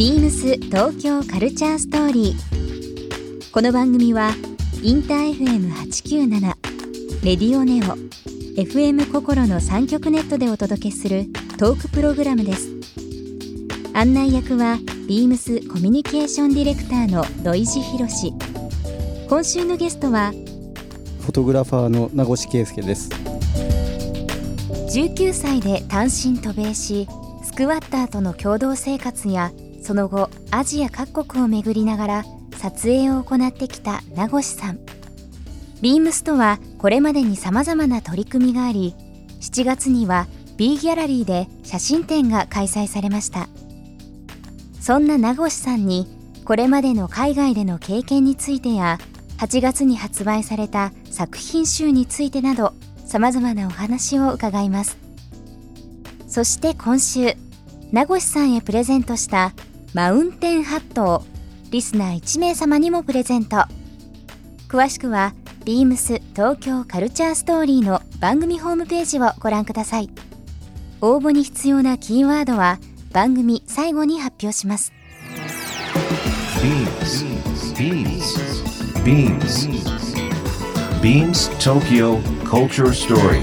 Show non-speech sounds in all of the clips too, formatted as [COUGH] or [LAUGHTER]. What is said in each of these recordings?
ビームス東京カルチャーストーリー。この番組はインター FM897 レディオネオ FM 心の三極ネットでお届けするトークプログラムです。案内役はビームスコミュニケーションディレクターの土井博志。今週のゲストはフォトグラファーの名越圭介です19歳で単身渡米しスクワッターとの共同生活やその後アジア各国を巡りながら撮影を行ってきた名越さん。ビームスとはこれまでに様々な取り組みがあり7月には B ギャラリーで写真展が開催されました。そんな名越さんにこれまでの海外での経験についてや8月に発売された作品集についてなど様々なお話を伺います。そして今週名越さんへプレゼントしたマウンテンハットをリスナー1名様にもプレゼント詳しくはビームス東京カルチャーストーリーの番組ホームページをご覧ください応募に必要なキーワードは番組最後に発表します Beams. Beams. Beams Tokyo Culture Story.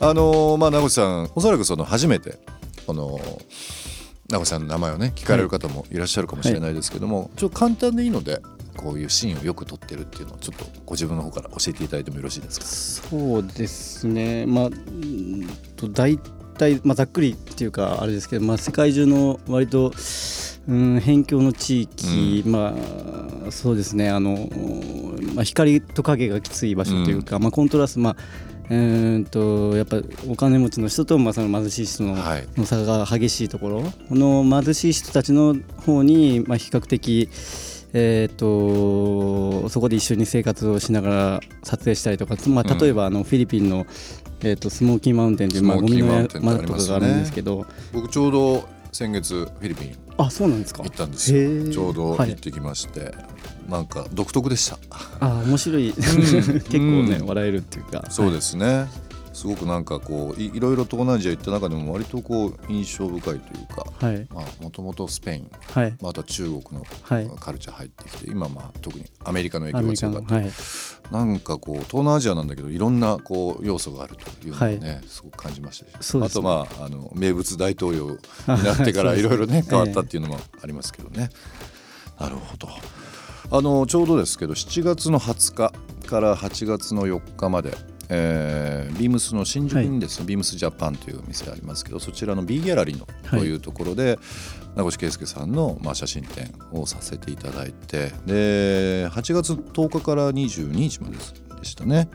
あのーまあ名越さんおそらくその初めてこの名越さんの名前をね聞かれる方もいらっしゃるかもしれないですけども、ちょっと簡単でいいのでこういうシーンをよく撮ってるっていうのをちょっとご自分の方から教えていただいてもよろしいですか？そうですね。まあ大体、まあ、ざっくりっていうかあれですけど、まあ、世界中の割と、うん、辺境の地域、まあそうですね。あの、まあ、光と影がきつい場所というか、まあ、コントラストまあうーんとやっぱお金持ちの人と、まあ、その貧しい人の,、差が激しいところ。この貧しい人たちの方に、まあ、比較的えー、とそこで一緒に生活をしながら撮影したりとか、まあ、うん。例えばあのフィリピンの、えー、とスモーキーマウンテンという、まあ、ゴミの山とかがあるんですけど。僕ちょうど先月フィリピンあそうなんですか。行ったんですよ。ちょうどはい。行ってきまして、なんか独特でした。あ面白い。[LAUGHS] 結構ね、うん。笑えるっていうか。そうですね、すごくなんかこういいろいろ東南アジア行った中でも割とこう印象深いというかもともとスペイン、はい。まあ、あとは中国のはい。カルチャー入ってきて、今まあ特にアメリカの影ア響が強かった、はい。なんかこう東南アジアなんだけどいろんなこう要素があるというのをね、すごく感じましたし。ね。あとまああの名物大統領になってから [LAUGHS] い。ろいろねええ変わったっていうのもありますけどね、なるほど。あのちょうどですけど7月の20日から8月の4日までえービームスの新宿にですね、ビームスジャパンというお店ありますけどそちらの B ギャラリーのはい。というところで、名越圭介さんの、まあ、写真展をさせていただいてで8月10日から22日まででしたね。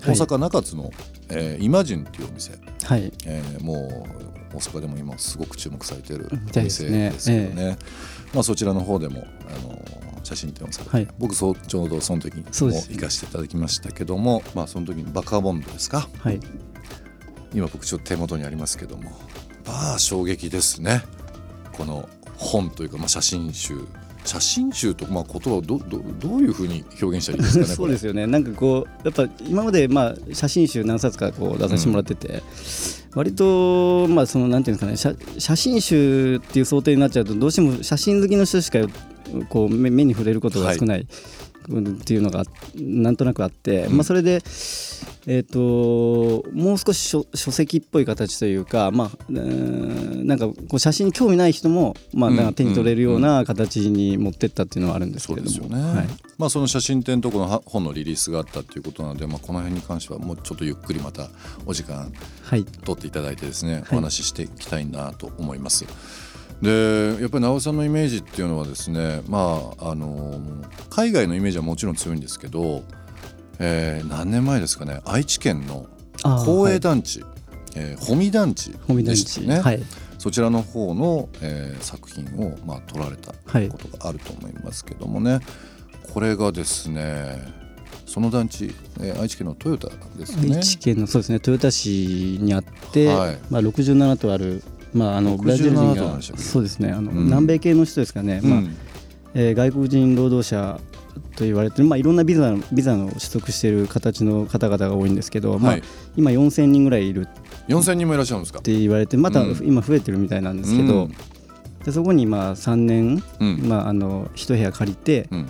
大はい。阪中津の、えーイマジンっていうお店、はい。えーもう大阪でも今すごく注目されているおみたいです店ね。ですけどねまあ、そちらの方でもあの写真展をされて、はい。僕そうちょうどその時にも行かせていただきましたけども、まあ、その時にバカボンドですか？はい。今僕ちょっと手元にありますけどもまあ衝撃ですね。この本というか、まあ、写真集。写真集と、まあ、言葉をどどどういうふうに表現したらいいですかね [LAUGHS] そうですよね。なんかこうやっぱ今までまあ写真集何冊かこう出させてもらってて、割とまあそのなんていうんですかね写写真集っていう想定になっちゃうとどうしても写真好きの人しかこう目目に触れることが少ない、っていうのがなんとなくあって、うん。まあそれでえー、ともう少し書書籍っぽい形というか、まあ、うーんなんかこう写真に興味ない人も、まあ、うんなんか手に取れるような形に持ってったっていうのはあるんですけれども、まあ、その写真展とこのは本のリリースがあったっていうことなので、まあ、この辺に関してはもうちょっとゆっくりまたお時間はい。取っていただいてですね、はい。お話ししていきたいなと思います。でやっぱり直尾さんのイメージっていうのはですねまああの海外のイメージはもちろん強いんですけど、えー何年前ですかね。愛知県の公営団地、えー、保見団地でしたね、地はい。そちらの方の、えー作品を、まあ、撮られたはい。ことがあると思いますけどもね、これがですねその団地、えー愛知県のトヨタですね。愛知県のそうですね。豊田市にあって、はい。まあ、67とある、まあ、あのブラジル人67となんがそうですね。あの、うん。南米系の人ですかね、うん。まあえー外国人労働者と言われてる、まあ、いろんなビザのビザの取得している形の方々が多いんですけど、まあはい、今4000人ぐらいいる。っ4000人もいらっしゃるんですか？て言われてまたうん。今増えてるみたいなんですけど、うん。でそこにまあ3年、うん。まあ、あの一部屋借りて、うん。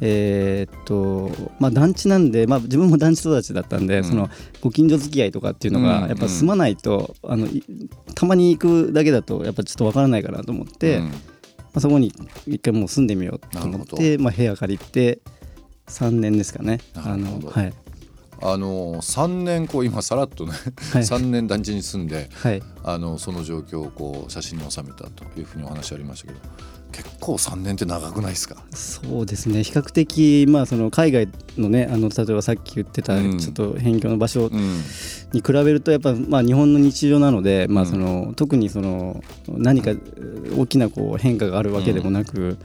えーっとまあ、団地なんで、まあ、自分も団地育ちだったんで、うん。そのご近所付き合いとかっていうのうん。がやっぱ住まないと、あのいたまに行くだけだとやっぱちょっとわからないかなと思って、まうんあ、そこに一回もう住んでみようと思って、まあ、部屋借りて3年ですかね。なるほど。あのはいあの3年こう今さらっとね、はい。[LAUGHS] 3年団地に住んではい。あのその状況をこう写真に収めたというふうにお話ありましたけど結構3年って長くないですか？そうですね。比較的、まあ、その海外のねあの例えばさっき言ってたうん。ちょっと辺境の場所うん。に比べるとやっぱ、まあ、日本の日常なので、まあ、うん。その特にその何か大きなこう変化があるわけでもなく、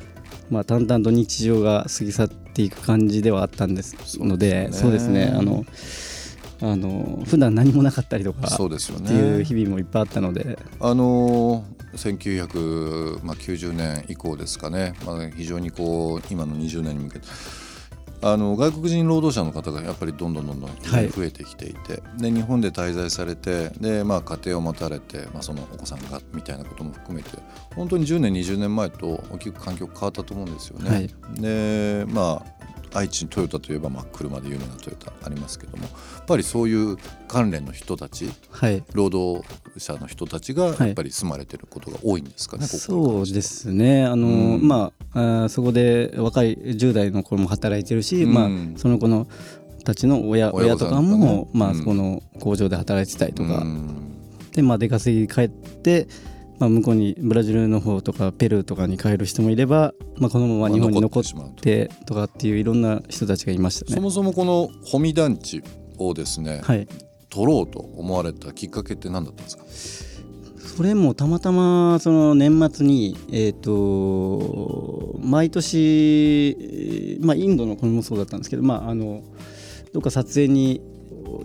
まあ、淡々と日常が過ぎ去っていく感じではあったんですのでそそううですね。ねあのあの普段何もなかったりとかそうですよっていうね日々もいっぱいあったので、あの1990年以降ですかね、まあ、非常にこう今の20年に向けてあの外国人労働者の方がやっぱりどんどんどんどんはい増えてきていて、で日本で滞在されてで、まあ、家庭を持たれて、まあ、そのお子さんがみたいなことも含めて本当に10年20年前と大きく環境変わったと思うんですよね。はいでまあ愛知トヨタといえば、まあ、車で有名なトヨタありますけどもやっぱりそういう関連の人たちはい、労働者の人たちがはい。やっぱり住まれてることが多いんですかね、ここそうですね。あの、うん。まああーそこで若い10代の頃も働いてるし、うん。まあ、その子のたちの親親とかも、ねうん。そこの工場で働いてたりとか、うん。で、まあ、出稼ぎ帰って、まあ、向こうにブラジルの方とかペルーとかに帰る人もいれば、まあ、このまま日本に残ってと。かっていういろんな人たちがいましたね。そもそもこの保見団地をですね、はい、取ろうと思われたきっかけって何だったんですか？それもたまたまその年末に、えー、と毎年、えーまあ、インドのこれもそうだったんですけど、まあ、あのどっか撮影に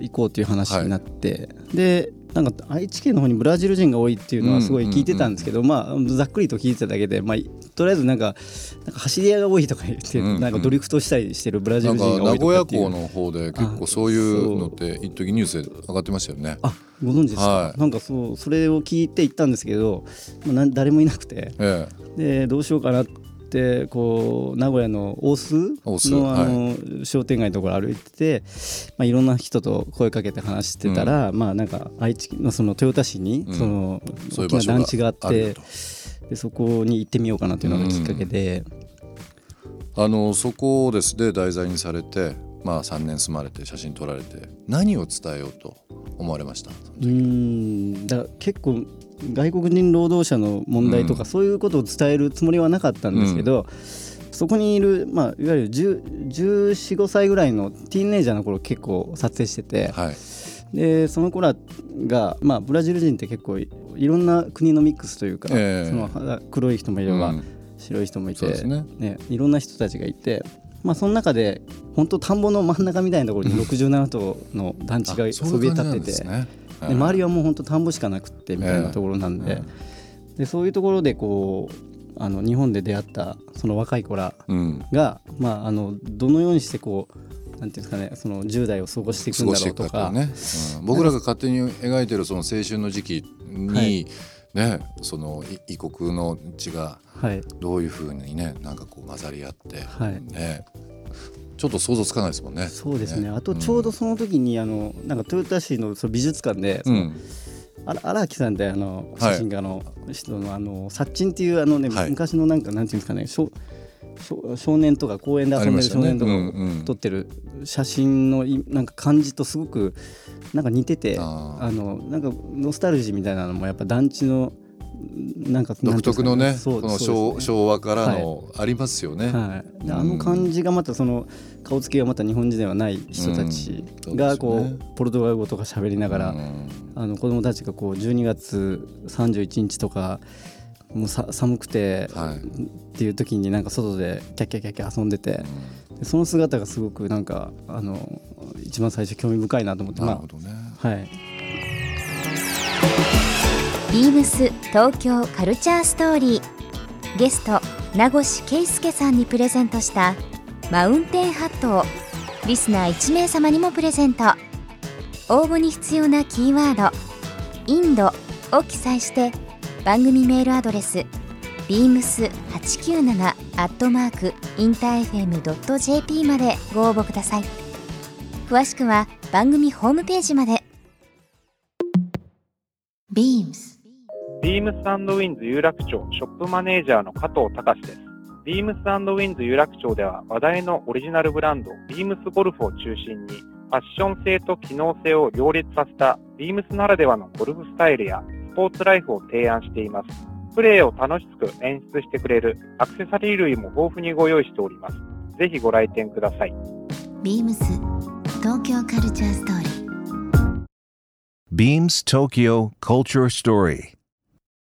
行こうという話になって、でなんか愛知県の方にブラジル人が多いっていうのはすごい聞いてたんですけど、まあ、ざっくりと聞いてただけで、まあ、とりあえずなんかなんか走り屋が多いとか言って、なんかドリフトしたりしてるブラジル人が多いと名古屋かっていう。港の方で結構そういうのって一時ニュースで上がってましたよね。あご存知ですか、はい。なんかそうそれを聞いて行ったんですけど、まあ、な誰もいなくて。え。でどうしようかなってこう名古屋の大須大須のあの、商店街のところ歩いてて、まあ、いろんな人と声かけて話してたら、まあなんか愛知のその豊田市にうん。その大きな団地があって、でそこに行ってみようかなというのがきっかけで、あのそこをですね題材にされて、まあ、3年住まれて写真撮られて何を伝えようと思われました？うーん。だ結構外国人労働者の問題とか、うん。そういうことを伝えるつもりはなかったんですけど、そこにいる、まあ、いわゆる1415歳ぐらいのティーンエイジャーの頃結構撮影してて、はい。でその子らが、まあ、ブラジル人って結構いいろんな国のミックスというか、ええ。その肌黒い人もいれば、うん。白い人もいて、そうですね。ね、いろんな人たちがいて、まあ、その中で本当田んぼの真ん中みたいなところに [LAUGHS] 67棟の団地があそびえ立ってて。ねで周りはもう本当田んぼしかなくってみたいなところなんで,、えでそういうところでこうあの日本で出会ったその若い子らうん。が、まあ、あのどのようにしてこうなんていうんですかねその10代を過ごしていくんだ過ごしていうとかね、うん。僕らが勝手に描いてるその青春の時期に、はい。ねそのい異国の地がはい。どういうふうにねなんかこう混ざり合って、はい。ねちょっと想像つかないですもんね。そうですね。あとちょうどその時にあのなんか豊田市のその美術館で、うん、荒木さんってあのはい写真家の人のあの殺人っていうあのね、はい。昔のなんかなんていうんですかね少少少年とか公園で遊んでる少年とか撮ってる写真のいなんか感じとすごくなんか似ててあのなんかノスタルジーみたいなのもやっぱ団地のなんか独特のねそうこの昭,、昭和からのありますよね。はい、であの感じがまたその顔つきがまた日本人ではない人たちうん。がこそうポルトガル語とか喋りながらうん。あの子供たちがこう12月31日とかもうさ寒くてはい。っていう時になんか外でキャッキャキャッキャ遊んでてでその姿がすごくなんかあの一番最初興味深いなと思ってまなるほどね。あはいビームス東京カルチャーストーリー。ゲスト名越圭介さんにプレゼントしたマウンテンハットをリスナー1名様にもプレゼント。応募に必要なキーワード「インド」を記載して番組メールアドレス beams897 アットマークインター FM.jp までご応募ください。詳しくは番組ホームページまで。Beams ビームスウィンズ有楽町ショップマネージャーの加藤隆です。ビームスウィンズ有楽町では話題のオリジナルブランド、ビームスゴルフを中心に、ファッション性と機能性を両立させた、ビームスならではのゴルフスタイルやスポーツライフを提案しています。プレーを楽しく演出してくれるアクセサリー類も豊富にご用意しております。ぜひご来店ください。Beams 東京カルチャーストーリー Beams Tokyo Culture Story.